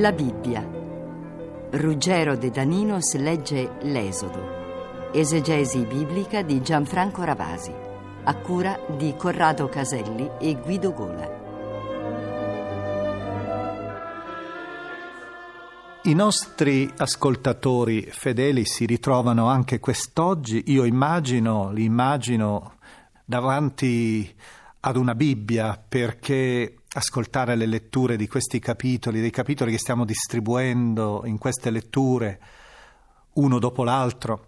La Bibbia. Ruggero De Daninos legge L'Esodo. Esegesi biblica di Gianfranco Ravasi. A cura di Corrado Caselli e Guido Gola. I nostri ascoltatori fedeli si ritrovano anche quest'oggi, io immagino, li immagino davanti ad una Bibbia perché ascoltare le letture di questi capitoli, dei capitoli che stiamo distribuendo in queste letture, uno dopo l'altro,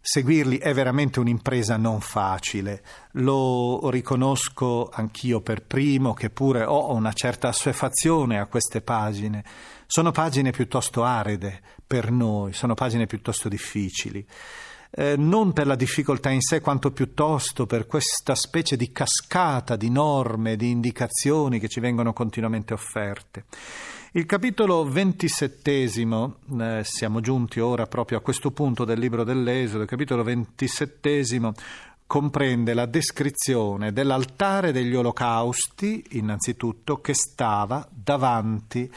seguirli è veramente un'impresa non facile. Lo riconosco anch'io per primo, che pure ho una certa assuefazione a queste pagine. Sono pagine piuttosto aride per noi, sono pagine piuttosto difficili eh, non per la difficoltà in sé, quanto piuttosto per questa specie di cascata di norme, di indicazioni che ci vengono continuamente offerte. Il capitolo ventisettesimo, eh, siamo giunti ora proprio a questo punto del libro dell'Esodo, il capitolo ventisettesimo comprende la descrizione dell'altare degli olocausti, innanzitutto, che stava davanti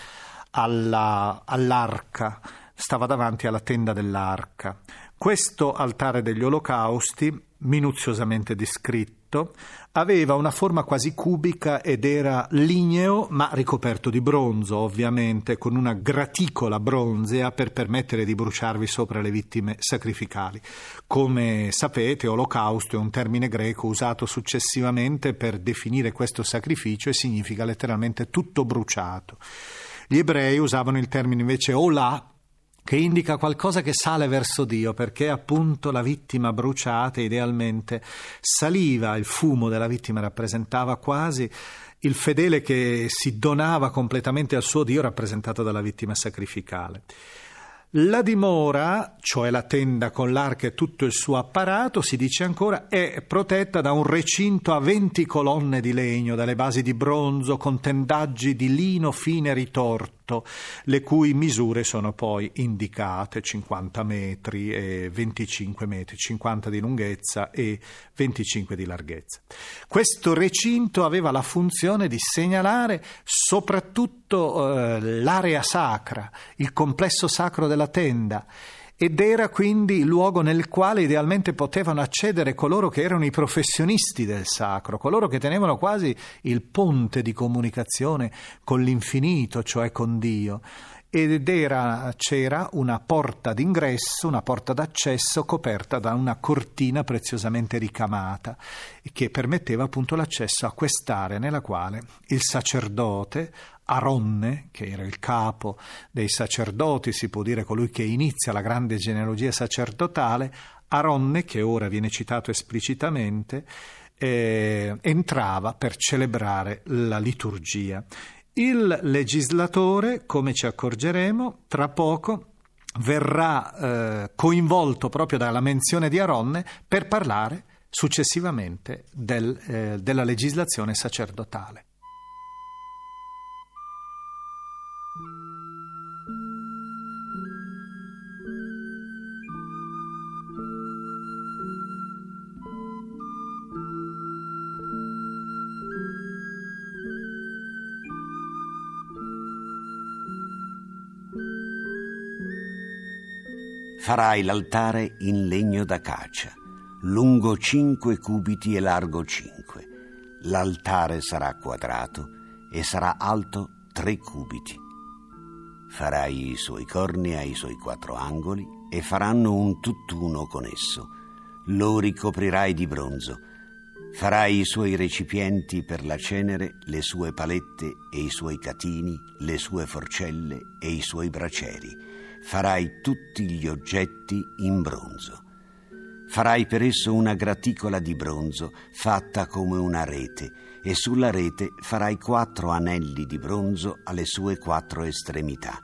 alla, all'arca, stava davanti alla tenda dell'arca. Questo altare degli olocausti, minuziosamente descritto, aveva una forma quasi cubica ed era ligneo ma ricoperto di bronzo, ovviamente, con una graticola bronzea per permettere di bruciarvi sopra le vittime sacrificali. Come sapete, olocausto è un termine greco usato successivamente per definire questo sacrificio e significa letteralmente tutto bruciato. Gli ebrei usavano il termine invece olà che indica qualcosa che sale verso Dio, perché appunto la vittima bruciata idealmente saliva, il fumo della vittima rappresentava quasi il fedele che si donava completamente al suo Dio rappresentato dalla vittima sacrificale. La dimora, cioè la tenda con l'arca e tutto il suo apparato, si dice ancora, è protetta da un recinto a 20 colonne di legno, dalle basi di bronzo, con tendaggi di lino fine ritorto alto, le cui misure sono poi indicate 50 metri e 25 metri, 50 di lunghezza e 25 di larghezza. Questo recinto aveva la funzione di segnalare soprattutto eh, l'area sacra, il complesso sacro della tenda ed era quindi luogo nel quale idealmente potevano accedere coloro che erano i professionisti del sacro, coloro che tenevano quasi il ponte di comunicazione con l'infinito, cioè con Dio. Ed era, c'era una porta d'ingresso, una porta d'accesso coperta da una cortina preziosamente ricamata che permetteva appunto l'accesso a quest'area nella quale il sacerdote Aronne, che era il capo dei sacerdoti, si può dire colui che inizia la grande genealogia sacerdotale, Aronne, che ora viene citato esplicitamente, eh, entrava per celebrare la liturgia. Il legislatore, come ci accorgeremo, tra poco verrà eh, coinvolto proprio dalla menzione di Aronne per parlare successivamente del, eh, della legislazione sacerdotale. Farai l'altare in legno d'acacia, lungo cinque cubiti e largo cinque. L'altare sarà quadrato e sarà alto tre cubiti. Farai i suoi corni ai suoi quattro angoli e faranno un tutt'uno con esso. Lo ricoprirai di bronzo. Farai i suoi recipienti per la cenere, le sue palette e i suoi catini, le sue forcelle e i suoi braceri farai tutti gli oggetti in bronzo. Farai per esso una graticola di bronzo fatta come una rete e sulla rete farai quattro anelli di bronzo alle sue quattro estremità.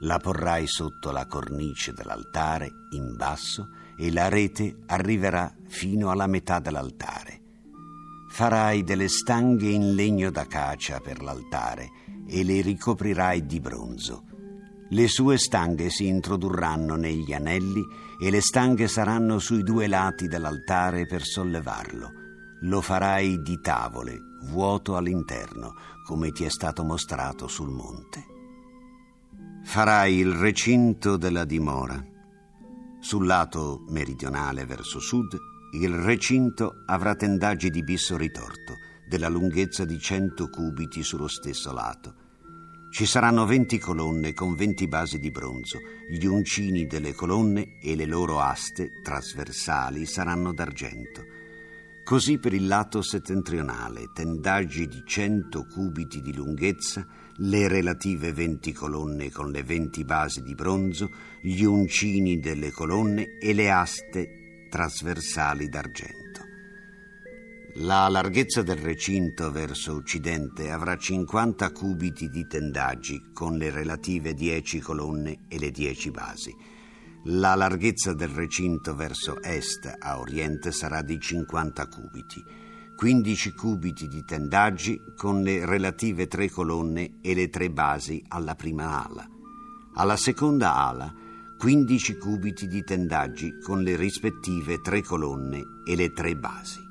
La porrai sotto la cornice dell'altare in basso e la rete arriverà fino alla metà dell'altare. Farai delle stanghe in legno d'acacia per l'altare e le ricoprirai di bronzo le sue stanghe si introdurranno negli anelli e le stanghe saranno sui due lati dell'altare per sollevarlo. Lo farai di tavole, vuoto all'interno, come ti è stato mostrato sul monte. Farai il recinto della dimora. Sul lato meridionale verso sud, il recinto avrà tendaggi di bisso ritorto, della lunghezza di 100 cubiti sullo stesso lato ci saranno 20 colonne con 20 basi di bronzo. Gli uncini delle colonne e le loro aste trasversali saranno d'argento. Così per il lato settentrionale, tendaggi di 100 cubiti di lunghezza, le relative 20 colonne con le 20 basi di bronzo, gli uncini delle colonne e le aste trasversali d'argento. La larghezza del recinto verso occidente avrà 50 cubiti di tendaggi con le relative 10 colonne e le 10 basi. La larghezza del recinto verso est a oriente sarà di 50 cubiti, 15 cubiti di tendaggi con le relative 3 colonne e le 3 basi alla prima ala. Alla seconda ala 15 cubiti di tendaggi con le rispettive 3 colonne e le 3 basi.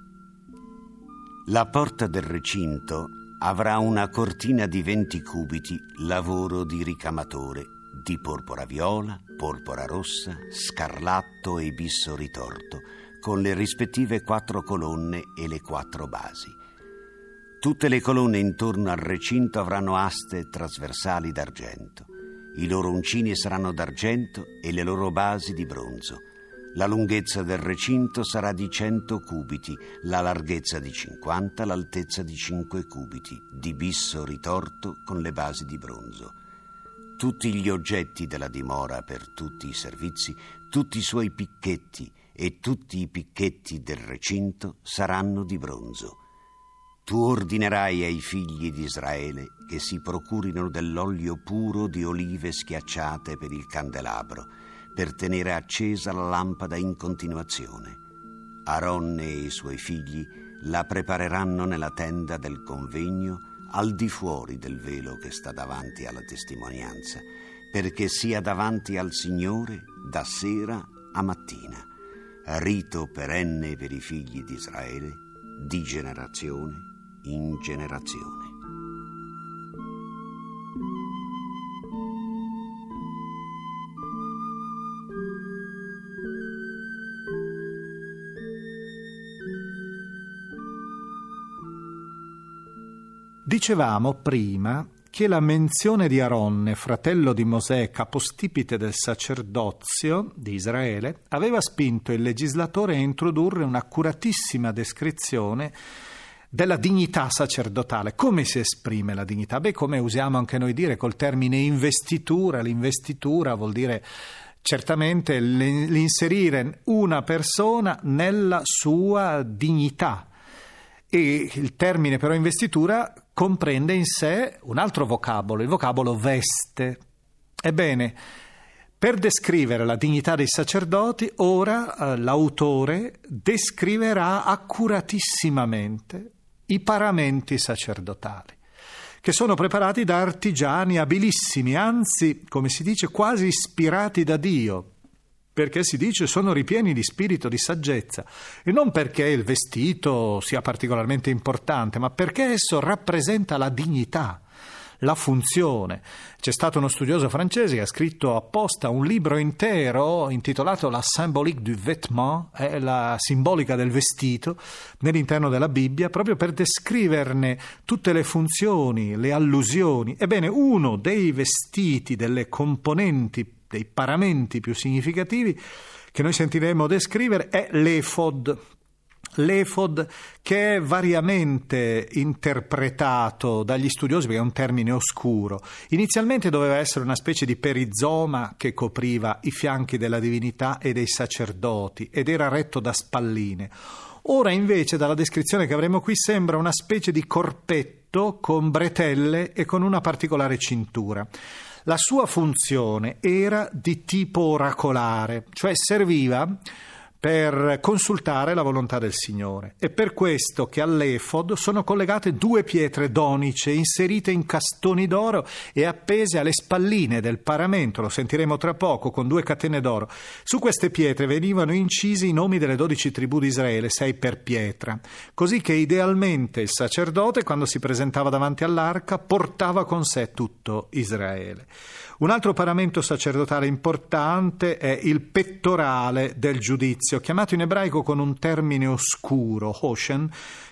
La porta del recinto avrà una cortina di 20 cubiti, lavoro di ricamatore, di porpora viola, porpora rossa, scarlatto e bisso ritorto, con le rispettive quattro colonne e le quattro basi. Tutte le colonne intorno al recinto avranno aste trasversali d'argento. I loro uncini saranno d'argento e le loro basi di bronzo. La lunghezza del recinto sarà di 100 cubiti, la larghezza di 50, l'altezza di 5 cubiti, di bisso ritorto con le basi di bronzo. Tutti gli oggetti della dimora per tutti i servizi, tutti i suoi picchetti e tutti i picchetti del recinto saranno di bronzo. Tu ordinerai ai figli di Israele che si procurino dell'olio puro di olive schiacciate per il candelabro per tenere accesa la lampada in continuazione. Aronne e i suoi figli la prepareranno nella tenda del convegno al di fuori del velo che sta davanti alla testimonianza, perché sia davanti al Signore da sera a mattina, rito perenne per i figli di Israele, di generazione in generazione. Dicevamo prima che la menzione di Aronne, fratello di Mosè, capostipite del sacerdozio di Israele, aveva spinto il legislatore a introdurre un'accuratissima descrizione della dignità sacerdotale. Come si esprime la dignità? Beh, come usiamo anche noi dire col termine investitura, l'investitura vuol dire certamente l'inserire una persona nella sua dignità. E il termine però investitura comprende in sé un altro vocabolo, il vocabolo veste. Ebbene, per descrivere la dignità dei sacerdoti, ora eh, l'autore descriverà accuratissimamente i paramenti sacerdotali, che sono preparati da artigiani abilissimi, anzi, come si dice, quasi ispirati da Dio, perché si dice sono ripieni di spirito di saggezza e non perché il vestito sia particolarmente importante, ma perché esso rappresenta la dignità, la funzione. C'è stato uno studioso francese che ha scritto apposta un libro intero intitolato La symbolique du vêtement, è la simbolica del vestito, nell'interno della Bibbia, proprio per descriverne tutte le funzioni, le allusioni. Ebbene, uno dei vestiti, delle componenti dei paramenti più significativi che noi sentiremo descrivere è l'efod. L'efod che è variamente interpretato dagli studiosi perché è un termine oscuro. Inizialmente doveva essere una specie di perizoma che copriva i fianchi della divinità e dei sacerdoti ed era retto da spalline. Ora invece dalla descrizione che avremo qui sembra una specie di corpetto con bretelle e con una particolare cintura. La sua funzione era di tipo oracolare, cioè serviva per consultare la volontà del Signore. È per questo che all'efod sono collegate due pietre donice inserite in castoni d'oro e appese alle spalline del paramento, lo sentiremo tra poco, con due catene d'oro. Su queste pietre venivano incisi i nomi delle dodici tribù di Israele, sei per pietra, così che idealmente il sacerdote, quando si presentava davanti all'arca, portava con sé tutto Israele. Un altro paramento sacerdotale importante è il pettorale del giudizio, chiamato in ebraico con un termine oscuro, Hoshen,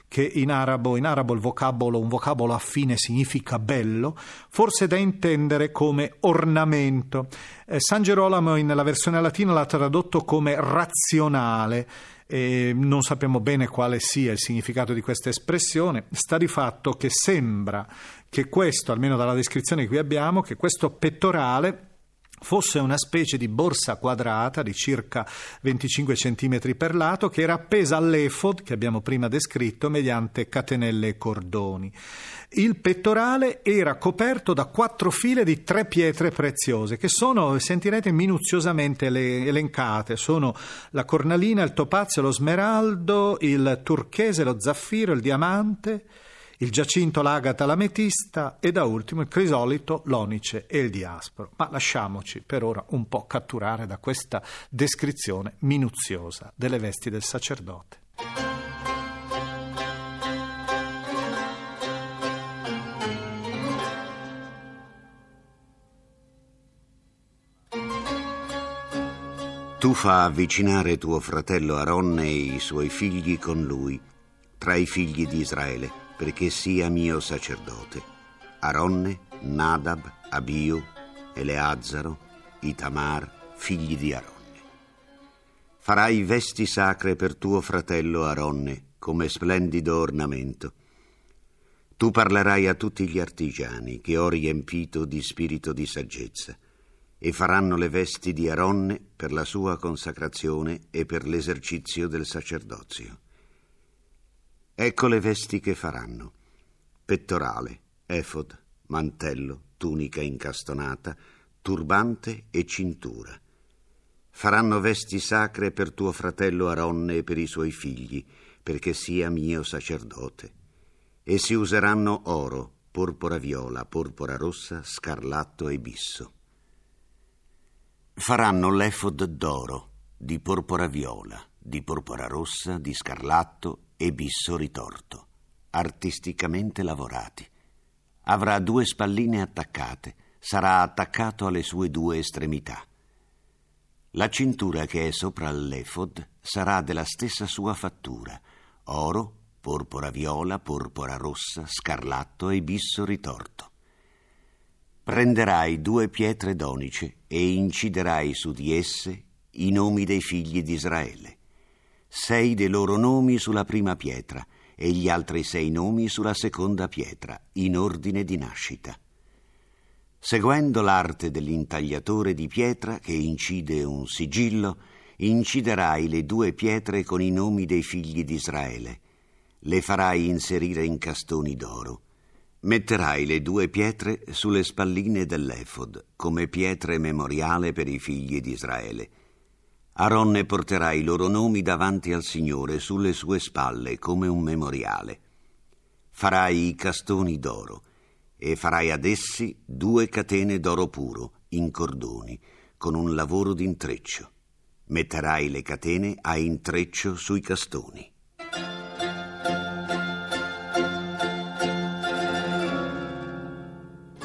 che in arabo, in arabo vocabolo, un vocabolo affine significa bello, forse da intendere come ornamento. Eh, San Gerolamo nella versione latina l'ha tradotto come razionale. E non sappiamo bene quale sia il significato di questa espressione, sta di fatto che sembra che questo, almeno dalla descrizione che qui abbiamo, che questo pettorale fosse una specie di borsa quadrata di circa 25 cm per lato che era appesa all'efod che abbiamo prima descritto mediante catenelle e cordoni. Il pettorale era coperto da quattro file di tre pietre preziose che sono, sentirete, minuziosamente elencate. Sono la cornalina, il topazio, lo smeraldo, il turchese, lo zaffiro, il diamante il giacinto, l'agata, l'ametista e da ultimo il crisolito, l'onice e il diasporo. Ma lasciamoci per ora un po' catturare da questa descrizione minuziosa delle vesti del sacerdote. Tu fa avvicinare tuo fratello Aronne e i suoi figli con lui, tra i figli di Israele perché sia mio sacerdote. Aronne, Nadab, Abio, Eleazzaro, Itamar, figli di Aronne. Farai vesti sacre per tuo fratello Aronne come splendido ornamento. Tu parlerai a tutti gli artigiani che ho riempito di spirito di saggezza e faranno le vesti di Aronne per la sua consacrazione e per l'esercizio del sacerdozio. Ecco le vesti che faranno. Pettorale, efod, mantello, tunica incastonata, turbante e cintura. Faranno vesti sacre per tuo fratello Aronne e per i suoi figli, perché sia mio sacerdote. E si useranno oro, porpora viola, porpora rossa, scarlatto e bisso. Faranno l'efod d'oro, di porpora viola, di porpora rossa, di scarlatto e bisso ritorto, artisticamente lavorati. Avrà due spalline attaccate, sarà attaccato alle sue due estremità. La cintura che è sopra l'efod sarà della stessa sua fattura, oro, porpora viola, porpora rossa, scarlatto e bisso ritorto. Prenderai due pietre donice e inciderai su di esse i nomi dei figli di Israele sei dei loro nomi sulla prima pietra e gli altri sei nomi sulla seconda pietra, in ordine di nascita. Seguendo l'arte dell'intagliatore di pietra che incide un sigillo, inciderai le due pietre con i nomi dei figli di Israele. Le farai inserire in castoni d'oro. Metterai le due pietre sulle spalline dell'efod, come pietre memoriale per i figli di Israele Aronne porterà i loro nomi davanti al Signore sulle sue spalle come un memoriale. Farai i castoni d'oro e farai ad essi due catene d'oro puro in cordoni con un lavoro d'intreccio. Metterai le catene a intreccio sui castoni.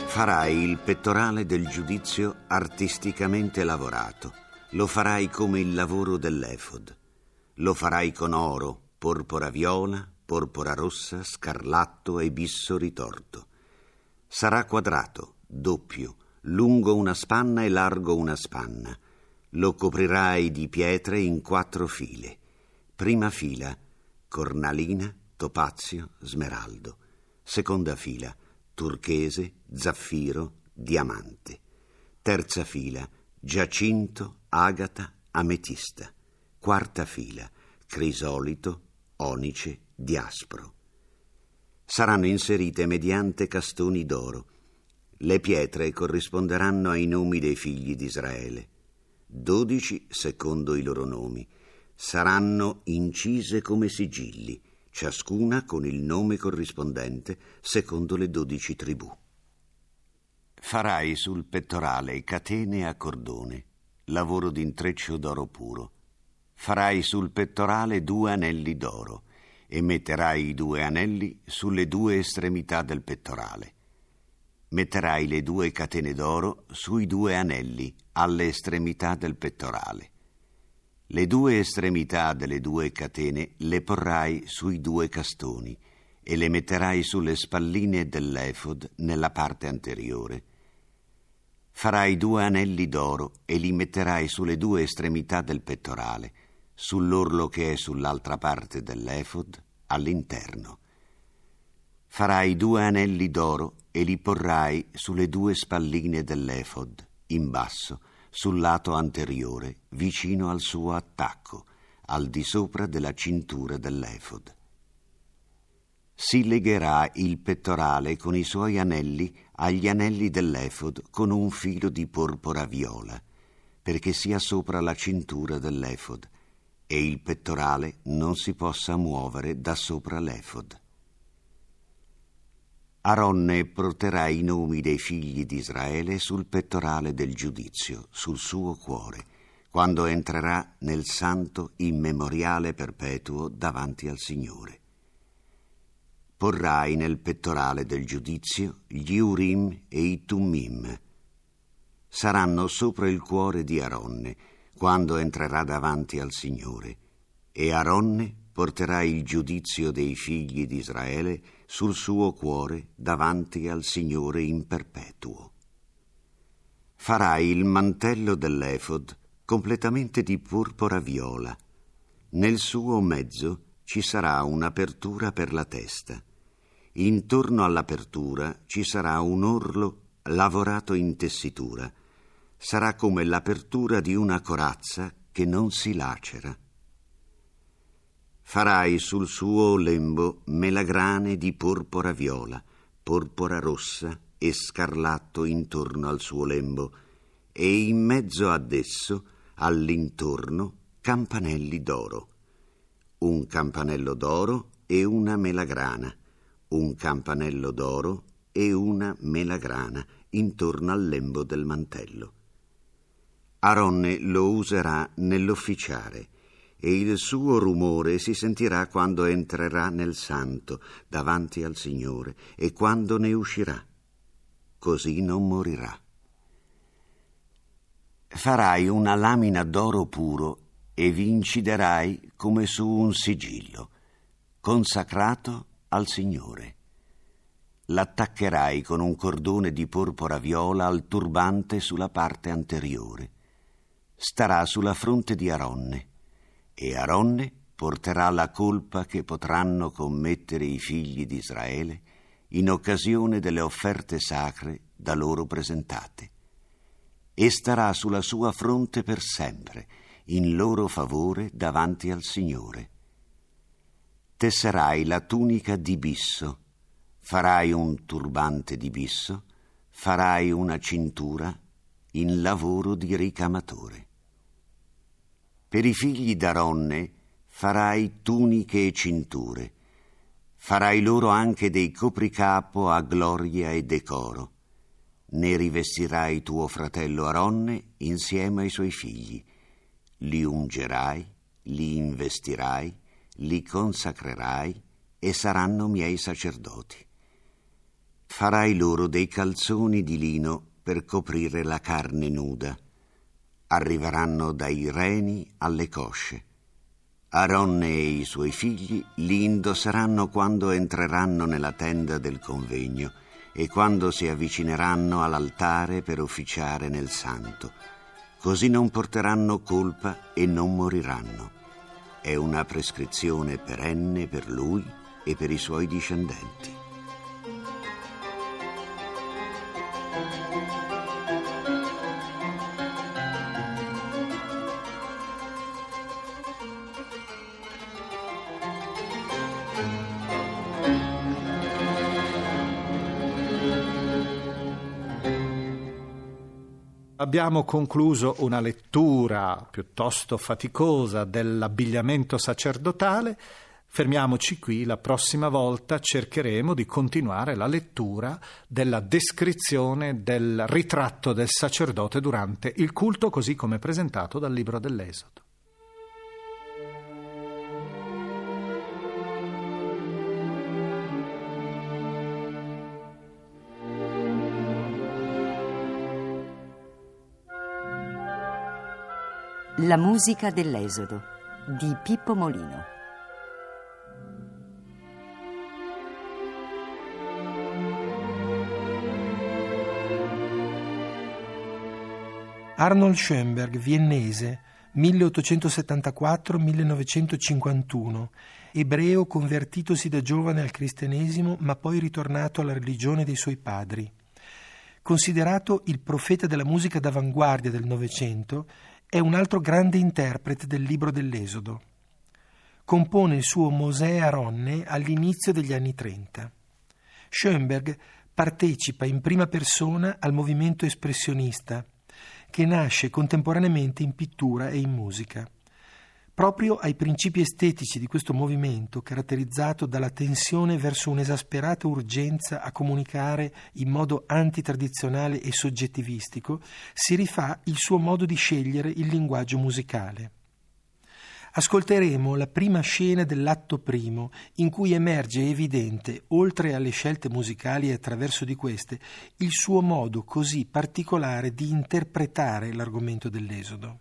Farai il pettorale del giudizio artisticamente lavorato lo farai come il lavoro dell'efod. Lo farai con oro, porpora viola, porpora rossa, scarlatto e bisso ritorto. Sarà quadrato, doppio, lungo una spanna e largo una spanna. Lo coprirai di pietre in quattro file. Prima fila, cornalina, topazio, smeraldo. Seconda fila, turchese, zaffiro, diamante. Terza fila, giacinto, agata, ametista. Quarta fila, crisolito, onice, diaspro. Saranno inserite mediante castoni d'oro. Le pietre corrisponderanno ai nomi dei figli di Israele. Dodici secondo i loro nomi, saranno incise come sigilli, ciascuna con il nome corrispondente secondo le dodici tribù. Farai sul pettorale catene a cordone, lavoro d'intreccio d'oro puro. Farai sul pettorale due anelli d'oro e metterai i due anelli sulle due estremità del pettorale. Metterai le due catene d'oro sui due anelli alle estremità del pettorale. Le due estremità delle due catene le porrai sui due castoni e le metterai sulle spalline dell'efod nella parte anteriore. Farai due anelli d'oro e li metterai sulle due estremità del pettorale, sull'orlo che è sull'altra parte dell'efod, all'interno. Farai due anelli d'oro e li porrai sulle due spalline dell'efod, in basso, sul lato anteriore, vicino al suo attacco, al di sopra della cintura dell'efod. Si legherà il pettorale con i suoi anelli agli anelli dell'efod con un filo di porpora viola, perché sia sopra la cintura dell'efod e il pettorale non si possa muovere da sopra l'efod. Aronne porterà i nomi dei figli di Israele sul pettorale del giudizio, sul suo cuore, quando entrerà nel santo immemoriale perpetuo davanti al Signore. Porrai nel pettorale del giudizio gli Urim e i Tummim. Saranno sopra il cuore di Aronne quando entrerà davanti al Signore, e Aronne porterà il giudizio dei figli di Israele sul suo cuore davanti al Signore in perpetuo. Farai il mantello dell'efod completamente di purpura viola. Nel suo mezzo ci sarà un'apertura per la testa. Intorno all'apertura ci sarà un orlo lavorato in tessitura. Sarà come l'apertura di una corazza che non si lacera Farai sul suo lembo melagrane di porpora viola, porpora rossa e scarlatto intorno al suo lembo, e in mezzo ad esso, all'intorno, campanelli d'oro. Un campanello d'oro e una melagrana, un campanello d'oro e una melagrana intorno al lembo del mantello. Aronne lo userà nell'officiare e il suo rumore si sentirà quando entrerà nel santo davanti al Signore e quando ne uscirà. Così non morirà. Farai una lamina d'oro puro e vi inciderai come su un sigillo, consacrato al Signore. L'attaccherai con un cordone di porpora viola al turbante sulla parte anteriore. Starà sulla fronte di Aronne e Aronne porterà la colpa che potranno commettere i figli di Israele in occasione delle offerte sacre da loro presentate, e starà sulla sua fronte per sempre, in loro favore davanti al Signore. Tesserai la tunica di bisso, farai un turbante di bisso, farai una cintura in lavoro di ricamatore. Per i figli d'Aronne farai tuniche e cinture, farai loro anche dei copricapo a gloria e decoro. Ne rivestirai tuo fratello Aronne insieme ai suoi figli. Li ungerai, li investirai, li consacrerai e saranno miei sacerdoti. Farai loro dei calzoni di lino per coprire la carne nuda arriveranno dai reni alle cosce. Aronne e i suoi figli li indosseranno quando entreranno nella tenda del convegno e quando si avvicineranno all'altare per officiare nel santo. Così non porteranno colpa e non moriranno. È una prescrizione perenne per lui e per i suoi discendenti. Abbiamo concluso una lettura piuttosto faticosa dell'abbigliamento sacerdotale. Fermiamoci qui, la prossima volta cercheremo di continuare la lettura della descrizione del ritratto del sacerdote durante il culto così come presentato dal libro dell'Esodo. La musica dell'Esodo di Pippo Molino. Arnold Schoenberg, viennese, 1874-1951, ebreo convertitosi da giovane al cristianesimo ma poi ritornato alla religione dei suoi padri. Considerato il profeta della musica d'avanguardia del Novecento, è un altro grande interprete del libro dell'Esodo. Compone il suo Mosè Aronne all'inizio degli anni 30. Schoenberg partecipa in prima persona al movimento espressionista, che nasce contemporaneamente in pittura e in musica. Proprio ai principi estetici di questo movimento, caratterizzato dalla tensione verso un'esasperata urgenza a comunicare in modo antitradizionale e soggettivistico, si rifà il suo modo di scegliere il linguaggio musicale. Ascolteremo la prima scena dell'atto primo, in cui emerge evidente, oltre alle scelte musicali e attraverso di queste, il suo modo così particolare di interpretare l'argomento dell'Esodo.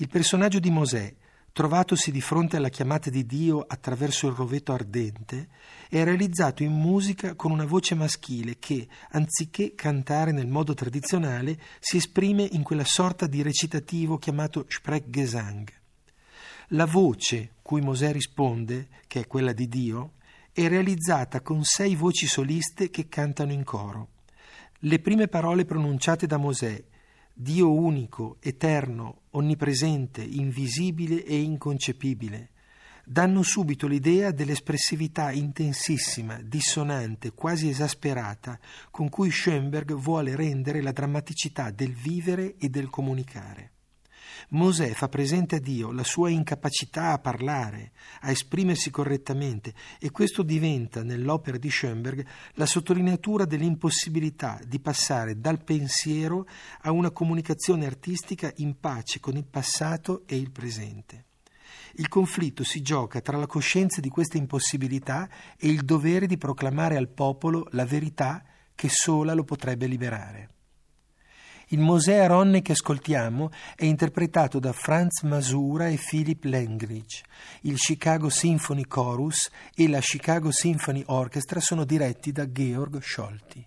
Il personaggio di Mosè, trovatosi di fronte alla chiamata di Dio attraverso il roveto ardente, è realizzato in musica con una voce maschile che, anziché cantare nel modo tradizionale, si esprime in quella sorta di recitativo chiamato Sprechgesang. La voce cui Mosè risponde, che è quella di Dio, è realizzata con sei voci soliste che cantano in coro. Le prime parole pronunciate da Mosè Dio unico, eterno, onnipresente, invisibile e inconcepibile, danno subito l'idea dell'espressività intensissima, dissonante, quasi esasperata, con cui Schoenberg vuole rendere la drammaticità del vivere e del comunicare. Mosè fa presente a Dio la sua incapacità a parlare, a esprimersi correttamente e questo diventa nell'opera di Schoenberg la sottolineatura dell'impossibilità di passare dal pensiero a una comunicazione artistica in pace con il passato e il presente. Il conflitto si gioca tra la coscienza di questa impossibilità e il dovere di proclamare al popolo la verità che sola lo potrebbe liberare. Il Mosè Aronne che ascoltiamo è interpretato da Franz Masura e Philip Langridge. Il Chicago Symphony Chorus e la Chicago Symphony Orchestra sono diretti da Georg Scholti.